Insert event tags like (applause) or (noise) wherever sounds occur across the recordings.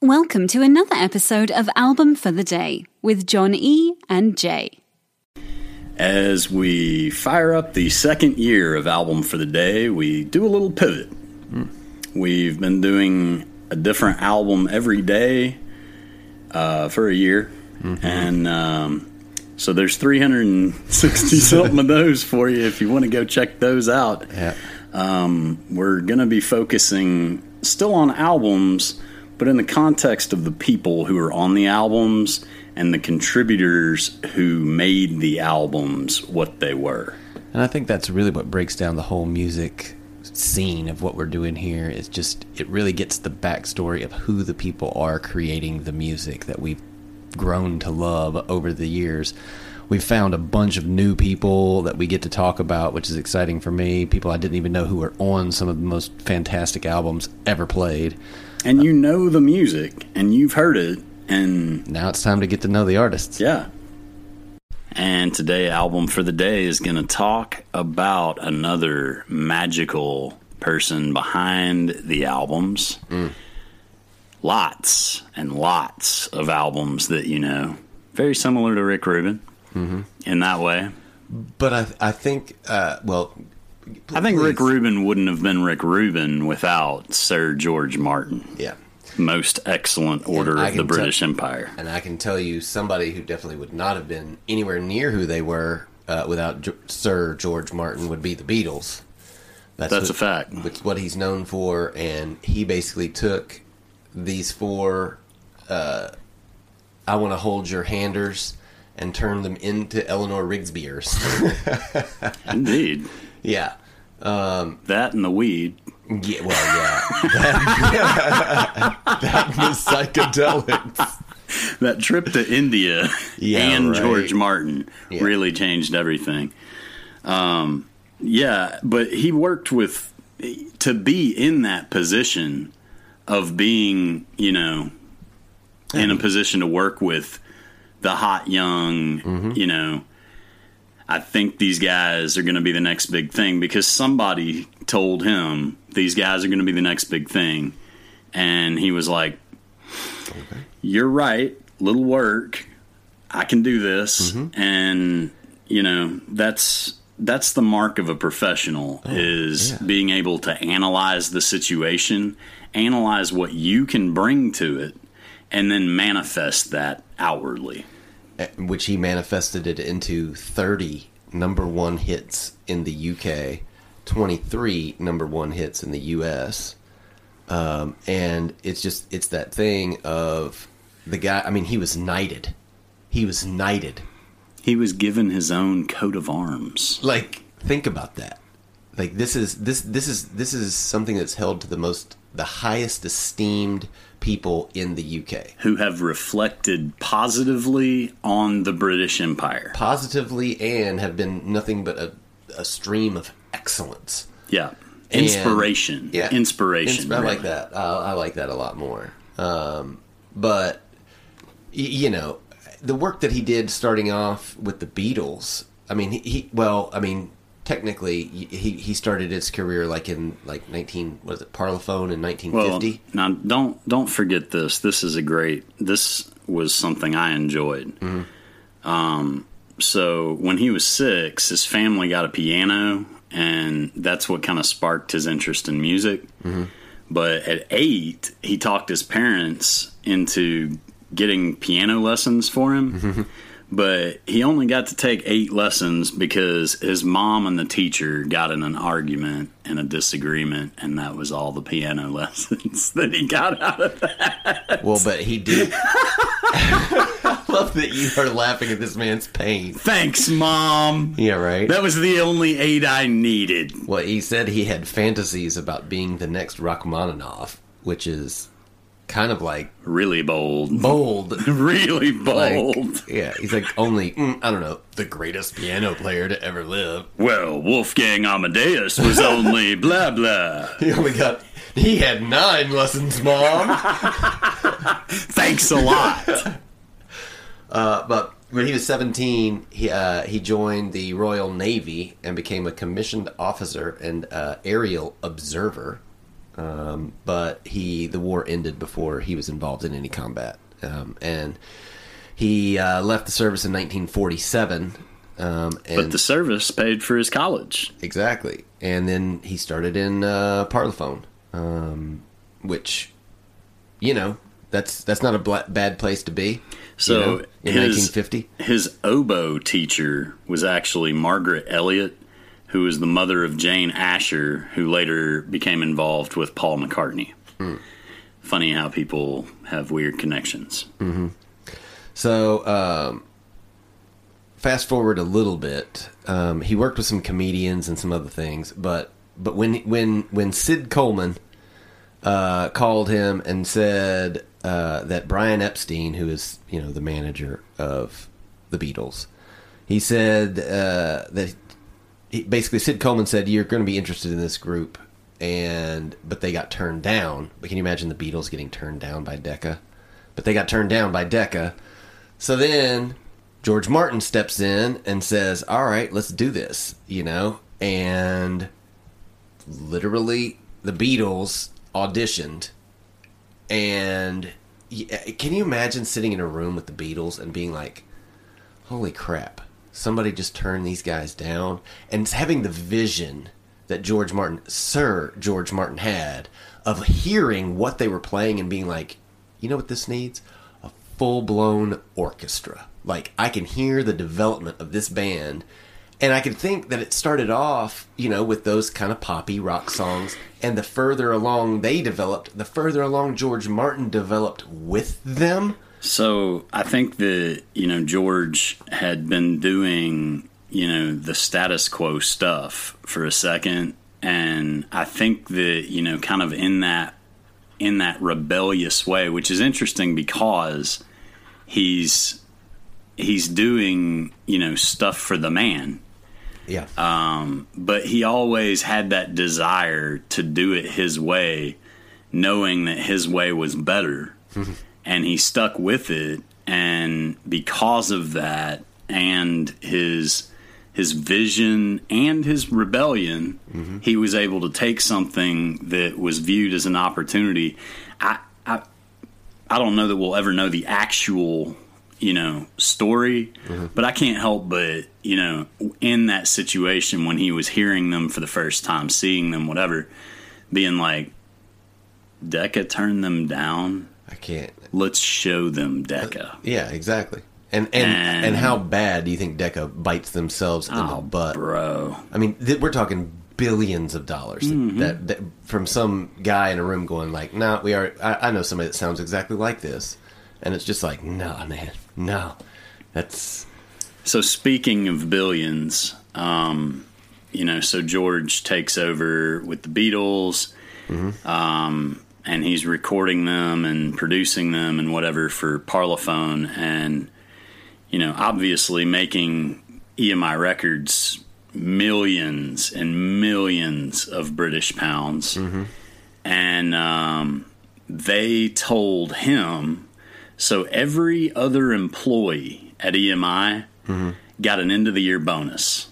Welcome to another episode of Album for the Day with John E. and Jay. As we fire up the second year of Album for the Day, we do a little pivot. We've been doing a different album every day uh, for a year. And um, so there's 360 (laughs) something of those for you if you want to go check those out. Yeah. Um, we're going to be focusing still on albums, but in the context of the people who are on the albums and the contributors who made the albums what they were. And I think that's really what breaks down the whole music scene of what we're doing here. Just, it really gets the backstory of who the people are creating the music that we've grown to love over the years. We've found a bunch of new people that we get to talk about, which is exciting for me. People I didn't even know who were on some of the most fantastic albums ever played. And you know the music and you've heard it, and Now it's time to get to know the artists. yeah. And today, album for the day is going to talk about another magical person behind the albums. Mm. Lots and lots of albums that you know, very similar to Rick Rubin in that way. But I, I think, uh, well, I think Rick. Rubin wouldn't have been Rick Rubin without Sir George Martin, Yeah. most excellent order of the tell- British Empire. And I can tell you somebody who definitely would not have been anywhere near who they were uh, without Jo- Sir George Martin would be the Beatles. That's what, a fact. It's what he's known for, and he basically took these four uh, I Want to Hold Your Handers and turned them into Eleanor Rigsbyers. (laughs) Indeed. yeah. Um, That and the weed. yeah, well, yeah. That, (laughs) that and the psychedelics. that trip to India Yeah, and right. George Martin Yeah. really changed everything. Um, yeah, but he worked with to be in that position of being, you know, in a position to work with the hot young, Mm-hmm. you know. I think these guys are going to be the next big thing because somebody told him these guys are going to be the next big thing. And he was like, You're right, little work. I can do this. And, you know, that's. That's the mark of a professional is yeah. being able to analyze the situation, analyze what you can bring to it, and then manifest that outwardly. which he manifested it into 30 number one hits in the UK, 23 number one hits in the US. Um, and it's just, it's that thing of the guy, I mean, he was knighted. He was knighted. He was given his own coat of arms. Like, think about that. Like this is this this is this is something that's held to the most the highest esteemed people in the UK. who have reflected positively on the British Empire. Positively and have been nothing but a, a stream of excellence. Yeah. And- Inspiration. Yeah, Inspiration. Insp- I like that. I, I like that a lot more. Um, but y- you know, the work that he did starting off with the Beatles. I mean, he, he well, I mean, technically, he he started his career like in like nineteen was it Parlophone in 1950 Well, now don't don't forget this. This is a great. This was something I enjoyed. Mm-hmm. Um, so when he was six, his family got a piano, and that's what kind of sparked his interest in music. Mm-hmm. But at eight, he talked his parents into getting piano lessons for him. But he only got to take eight lessons because his mom and the teacher got in an argument and a disagreement, and that was all the piano (laughs) lessons that he got out of that. Well, but he did. I (laughs) love that you are laughing at this man's pain. Thanks, mom. Yeah, right. That was the only aid I needed. Well, he said he had fantasies about being the next Rachmaninoff, which is kind of like Really bold. bold. (laughs) really Like, bold. yeah, he's like only mm, I don't know the greatest piano player to ever live. well, Wolfgang Amadeus was only (laughs) blah blah. He only got he had nine lessons, mom. (laughs) Thanks a lot. Uh, but when he was 17, he uh, he joined the Royal Navy and became a commissioned officer and uh, aerial observer. Um, but he the war ended before he was involved in any combat, um, and he uh, left the service in 1947. Um, and but the service paid for his college. Exactly. And then he started in uh, Parlophone, um, which, you know, that's that's not a bla- bad place to be. So you know, in his, 1950, his oboe teacher was actually Margaret Eliot, who was the mother of Jane Asher, who later became involved with Paul McCartney. Hmm. Funny how people have weird connections. so um, fast forward a little bit, um, he worked with some comedians and some other things, but but when when when Syd Coleman uh, called him and said uh, that Brian Epstein, who is you know the manager of the Beatles, he said uh, that he, basically Syd Coleman said you're going to be interested in this group, and but they got turned down. But can you imagine the Beatles getting turned down by Decca? But they got turned down by Decca. So then George Martin steps in and says, "All right, let's do this," you know, and literally the Beatles auditioned and can you imagine sitting in a room with the Beatles and being like holy crap somebody just turned these guys down and having the vision that George Martin Sir George Martin had of hearing what they were playing and being like you know what this needs a full-blown orchestra like I can hear the development of this band and I can think that it started off, you know, with those kind of poppy rock songs. And the further along they developed, the further along George Martin developed with them. So I think that you know George had been doing you know the status quo stuff for a second, and I think that you know kind of in that in that rebellious way, which is interesting because he's he's doing you know stuff for the man. Yeah. um, but he always had that desire to do it his way, knowing that his way was better, (laughs) and he stuck with it. And because of that, and his his vision and his rebellion, mm-hmm. he was able to take something that was viewed as an opportunity. I, I I don't know that we'll ever know the actual, you know, story, mm-hmm. but I can't help but, you know, in that situation when he was hearing them for the first time, seeing them, whatever, being like, Decca turned them down. I can't. Let's show them Decca. Yeah, exactly. And and And- and how bad do you think Decca bites themselves in the Oh, butt? bro. I mean, th- we're talking billions of dollars Mm-hmm. that, that from some guy in a room going like, "No, we are." I, I know somebody that sounds exactly like this, and it's just like, "No, man, no." That's So speaking of billions, um, you know, so George takes over with the Beatles, um, and he's recording them and producing them and whatever for Parlophone, and you know, obviously making EMI Records millions and millions of British pounds, mm-hmm. and um, they told him so every other employee at EMI mm-hmm. got an end of the year bonus.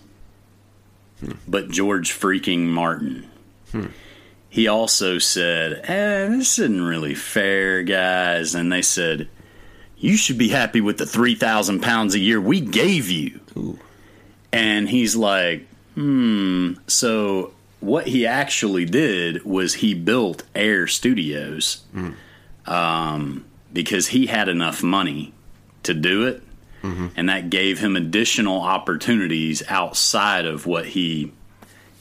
Hmm. But George freaking Martin. Hmm. He also said, eh, this isn't really fair, guys. And they said, you should be happy with the 3,000 pounds a year we gave you. And he's like, hmm. So what he actually did was he built Air Studios um, because he had enough money to do it. And that gave him additional opportunities outside of what he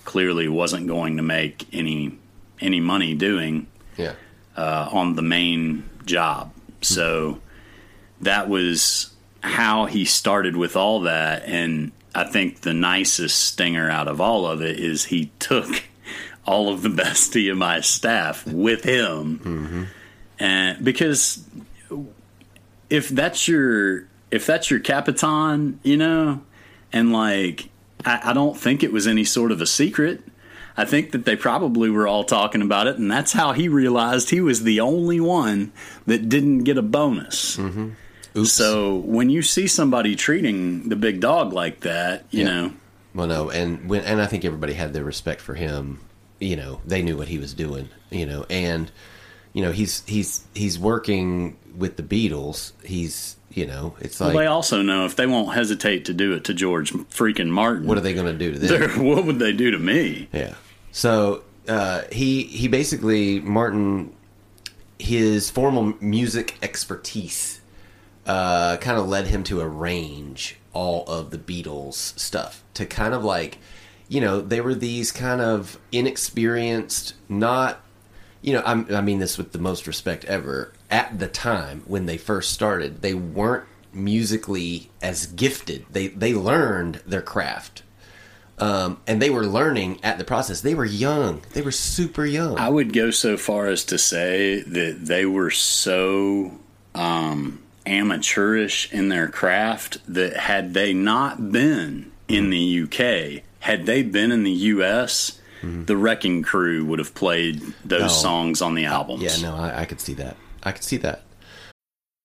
clearly wasn't going to make any any money doing yeah. uh, on the main job. So that was how he started with all that. And I think the nicest stinger out of all of it is he took (laughs) all of the best EMI staff with him and because if that's your if that's your capitan, you know, and like I, I don't think it was any sort of a secret. I think that they probably were all talking about it, and that's how he realized he was the only one that didn't get a bonus. Mm-hmm. So when you see somebody treating the big dog like that, you Yeah. know, Well, no, and when and I think everybody had their respect for him. You know, they knew what he was doing. You know, and you know he's he's he's working with the Beatles. He's you know, it's like well, they also know if they won't hesitate to do it to George freaking Martin, what are they going to do to them? (laughs) what would they do to me? Yeah. So uh, he he basically Martin his formal music expertise uh, kind of led him to arrange all of the Beatles stuff to kind of like you know they were these kind of inexperienced not you know I'm, I mean this with the most respect ever. At the time when they first started they weren't musically as gifted. They they learned their craft um, and they were learning at the process. They were young. They were super young. I would go so far as to say that they were so um, amateurish in their craft that had they not been in the UK, had they been in the US, the Wrecking Crew would have played those No. songs on the albums. yeah, no, I, I could see that. I could see that.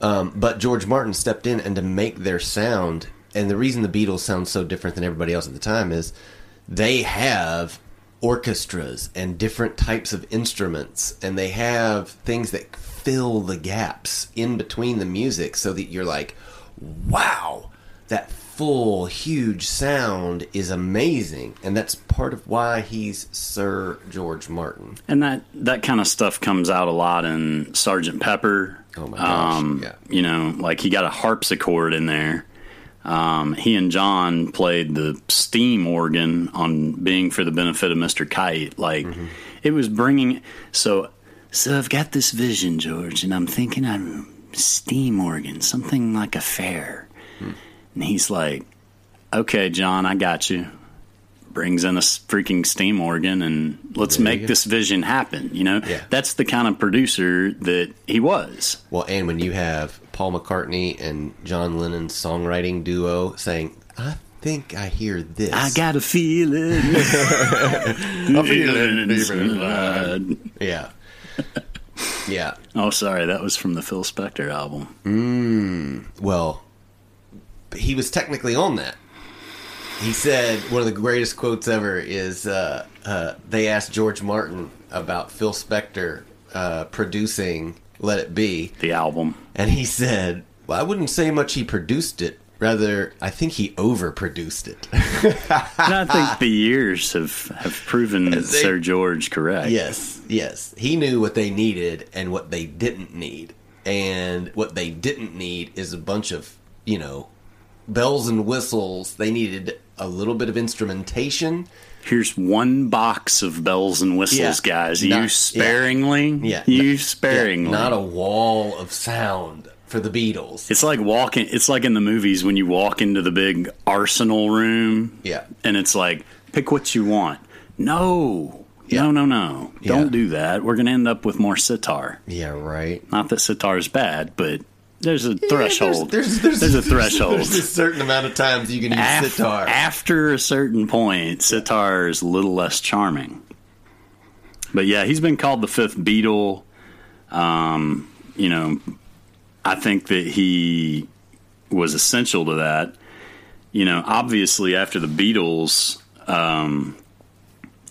Um, but George Martin stepped in and to make their sound, and the reason the Beatles sound so different than everybody else at the time is they have orchestras and different types of instruments, and they have things that fill the gaps in between the music so that you're like, wow, full, huge sound is amazing. And that's part of why he's Sir George Martin. And that, that kind of stuff comes out a lot in Sergeant Pepper. Oh my gosh, yeah. You know, like he got a harpsichord in there. Um, he and John played the steam organ on being for the benefit of Mr. Kite. Like Mm-hmm. it was bringing. So, so I've got this vision, George, and I'm thinking I'm steam organ, something like a fair. Hmm. And he's like, "Okay, John, I got you." Brings in a freaking steam organ and let's There make this vision happen. You know, Yeah. that's the kind of producer that he was. Well, and when you have Paul McCartney and John Lennon's songwriting duo saying, I think I hear this. I got a feeling. (laughs) a feeling inside. Yeah. yeah. Oh, sorry, that was from the Phil Spector album. Mm. Well, he was technically on that. He said one of the greatest quotes ever is uh, uh, they asked George Martin about Phil Spector uh, producing Let It Be, The album. and he said, Well, I wouldn't say much he produced it. Rather, I think he overproduced it. (laughs) And I think the years have, have proven They- Sir George correct. Yes, yes. He knew what they needed and what they didn't need. And what they didn't need is a bunch of, you know, bells and whistles. They needed a little bit of instrumentation. Here's one box of bells and whistles, Yeah. guys. Not- Use sparingly. Yeah. Use sparingly. Yeah, not a wall of sound for the Beatles. It's like walking. It's like in the movies when you walk into the big arsenal room. Yeah. and it's like pick what you want. No, Yeah. no, no, no. Don't do that. We're going to end up with more sitar. Yeah, right. Not that sitar is bad, but there's a threshold. There's, there's, There's a threshold. (laughs) There's a certain amount of times you can use Af- sitar. After a certain point, sitar is a little less charming. But yeah, he's been called the fifth Beatle. Um, you know, I think that he was essential to that. You know, obviously after the Beatles um,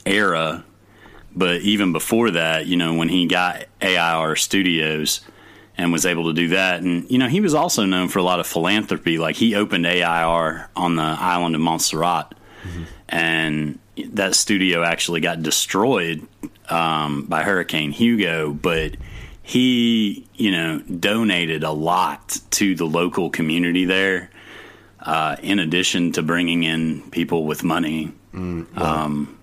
era, but even before that, you know, when he got AIR Studios and was able to do that, and you know, he was also known for a lot of philanthropy. Like he opened AIR on the island of Montserrat, and that studio actually got destroyed um, by Hurricane Hugo, but he, you know, donated a lot to the local community there. Uh, in addition to bringing in people with money,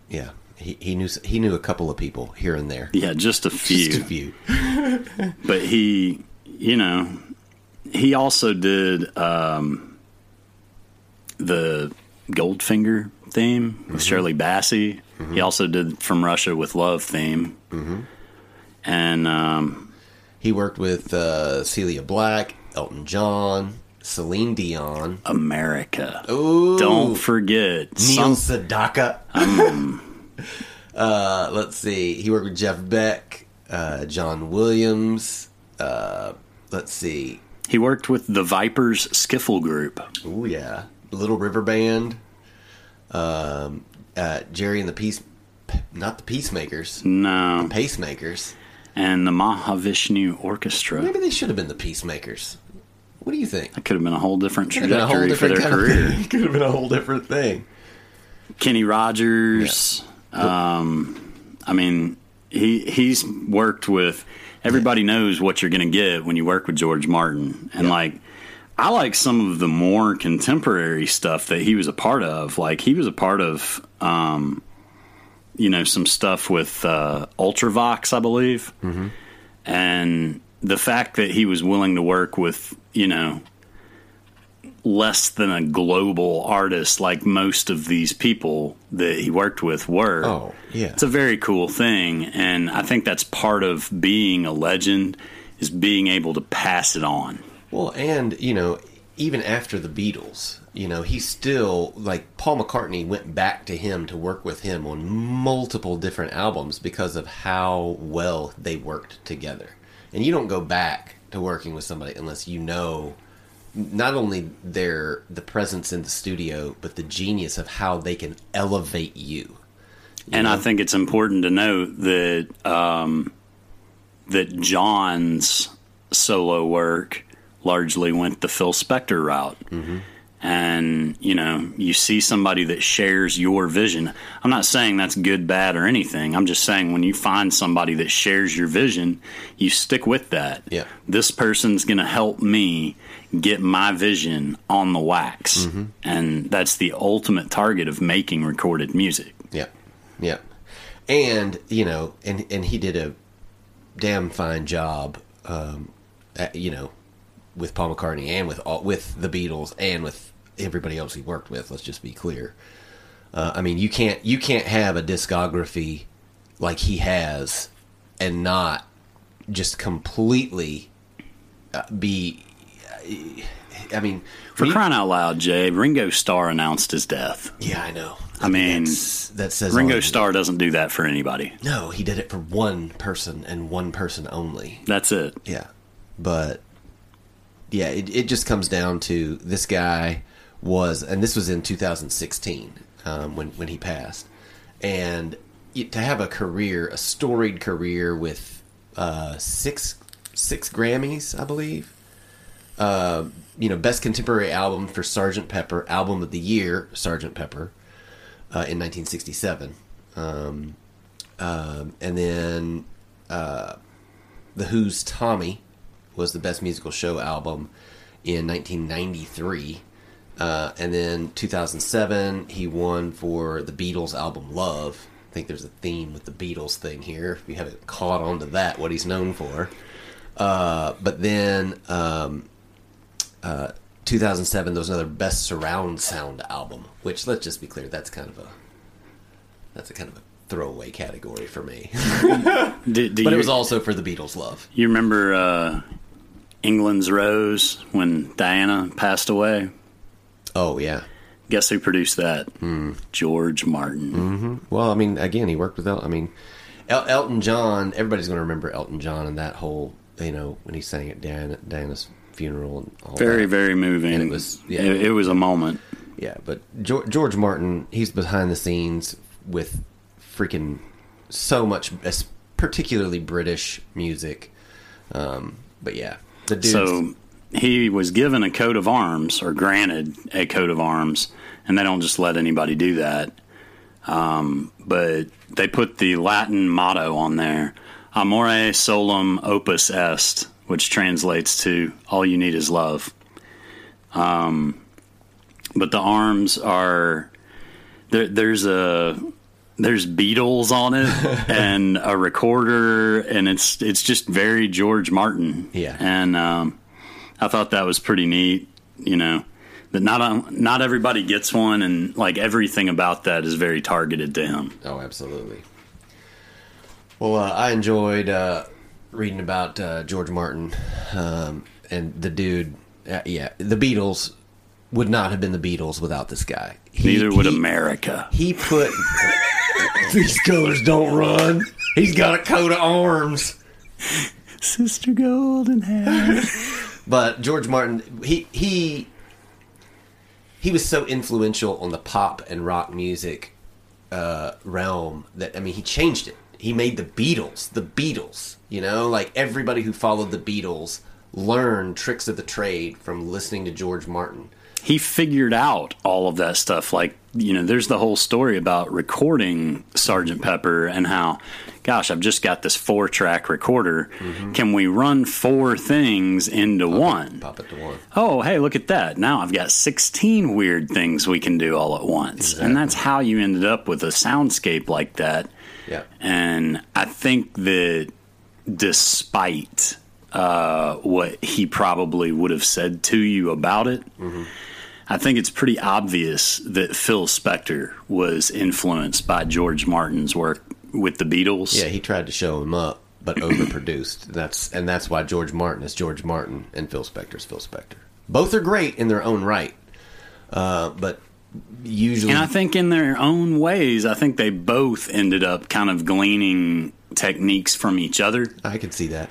Yeah, he, he knew he knew a couple of people here and there. yeah, just a few. Just a few. But he, you know, he also did um, the Goldfinger theme with Shirley Bassey. He also did From Russia with Love theme, and um, He worked with uh, Cilla Black, Elton John, Celine Dion. America. Ooh, Don't forget Neil some- Sedaka. (laughs) uh, let's see. He worked with Jeff Beck, uh, John Williams. Uh, let's see. He worked with the Vipers Skiffle Group. Oh yeah, Little River Band. Um, uh, Gerry and the Peace, not the Peacemakers, No, the Pacemakers. and the Mahavishnu Orchestra. Maybe they should have been the Peacemakers. What do you think? That could have been a whole different Could have been a whole trajectory for their career. (laughs) Could have been a whole different thing. Kenny Rogers. Um, I mean, he he's worked with. Everybody knows what you're going to get when you work with George Martin, and like. I like some of the more contemporary stuff that he was a part of. Like he was a part of, um, you know, some stuff with uh, Ultravox, I believe, mm-hmm. and the fact that he was willing to work with, you know, less than a global artist like most of these people that he worked with were. Oh, yeah. It's a very cool thing and I think that's part of being a legend is being able to pass it on. Well, and you know, even after the Beatles, you know, he still like Paul McCartney went back to him to work with him on multiple different albums because of how well they worked together. And you don't go back to working with somebody unless you know not only their the presence in the studio, but the genius of how they can elevate you. And I think it's important to note that um, that John's solo work largely went the Phil Spector route. And you know, you see somebody that shares your vision. I'm not saying that's good, bad, or anything. I'm just saying when you find somebody that shares your vision, you stick with that. Yeah. This person's going to help me get my vision on the wax, and that's the ultimate target of making recorded music. Yeah, yeah, and you know, and and he did a damn fine job, um, at, you know, with Paul McCartney and with all, with the Beatles and with everybody else he worked with. Let's just be clear. Uh, I mean, you can't you can't have a discography like he has and not just completely uh, be. I mean, For you- crying out loud, Jay, Ringo Starr announced his death. yeah, I know. I mean, that says Ringo Starr doesn't do that for anybody. No, he did it for one person and one person only. That's it. Yeah. But yeah, it, it just comes down to this guy was, and this was in 2016 um, when when he passed, and it, to have a career, a storied career with uh, six six Grammys, I believe. Uh, you know, best contemporary album for Sergeant Pepper, album of the year, Sergeant Pepper, uh, in 1967, um, um, and then uh, the Who's Tommy was the best musical show album in 1993. Uh, and then 2007, he won for the Beatles album Love. I think there's a theme with the Beatles thing here. If you haven't caught on to that, what he's known for. Uh, but then um, uh, 2007, there was another Best Surround Sound album, which let's just be clear, that's kind of a that's a kind of a throwaway category for me. (laughs) Do, do but it was also for the Beatles' love. you remember uh, England's Rose when Diana passed away? Oh yeah. Guess who produced that? Hmm. George Martin. Well, I mean, again, he worked with El- I mean, El- Elton John. Everybody's going to remember Elton John and that whole, you know, when he sang at Diana, Diana's funeral and all Very, that. very moving. And it was- yeah. it, it was a moment. Yeah, but George, George Martin, he's behind the scenes with freaking so much, particularly British music. Um, but yeah, the dude. So he was given a coat of arms, or granted a coat of arms, and they don't just let anybody do that. Um, but they put the Latin motto on there Amore solum opus est, which translates to "All you need is love." Um, but the arms are there. There's a there's Beatles on it (laughs) and a recorder, and it's it's just very George Martin. Yeah. and um, I thought that was pretty neat. You know that not not everybody gets one, and like everything about that is very targeted to him. Oh, absolutely. Well, uh, I enjoyed uh, reading about uh, George Martin um, and the dude. Uh, yeah, the Beatles would not have been the Beatles without this guy. He- Neither would he- America. He put (laughs) these colors don't run. He's got a coat of arms. Sister Golden Hair. (laughs) But George Martin, he he he was so influential on the pop and rock music uh, realm that I mean, he changed it. He made the Beatles the Beatles. You know, like everybody who followed the Beatles learned tricks of the trade from listening to George Martin. He figured out all of that stuff. Like, you know, there's the whole story about recording Sergeant Pepper and how, gosh, I've just got this four track recorder. Can we run four things into one? Pop it to one. Oh, hey, look at that. Now I've got 16 weird things we can do all at once. And that's how you ended up with a soundscape like that. Yeah. And I think that despite uh, what he probably would have said to you about it, I think it's pretty obvious that Phil Spector was influenced by George Martin's work with the Beatles. Yeah, he tried to show him up, but (clears throat) overproduced. That's and that's why George Martin is George Martin and Phil Spector's Phil Spector. Both are great in their own right, uh, but usually, And I think in their own ways, I think they both ended up kind of gleaning techniques from each other I can see that.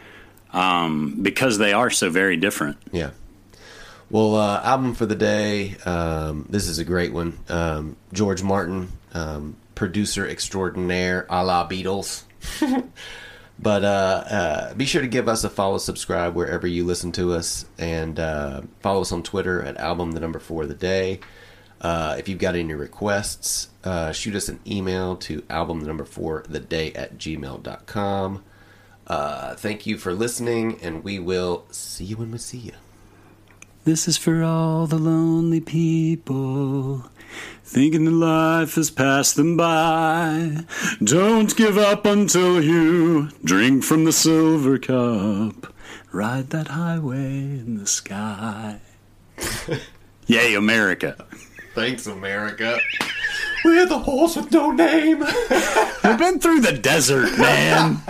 um, because they are so very different. Yeah. Well, uh, album for the day. Um, this is a great one. Um, George Martin, um, producer extraordinaire, a la Beatles. (laughs) but uh, uh, be sure to give us a follow, subscribe wherever you listen to us, and uh, follow us on Twitter at album the number four of the day. Uh, if you've got any requests, uh, shoot us an email to album the number four the day at gmail.com. Uh, thank you for listening, and we will see you when we see you. This is for all the lonely people thinking that life has passed them by. Don't give up until you drink from the silver cup. Ride that highway in the sky. (laughs) Yay, America. Thanks, America. We're the horse with no name. (laughs) We've been through the desert, man.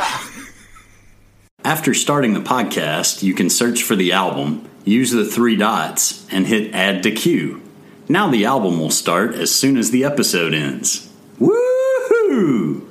(laughs) After starting the podcast, you can search for the album, use the three dots, and hit add to queue. Now the album will start as soon as the episode ends. Woohoo!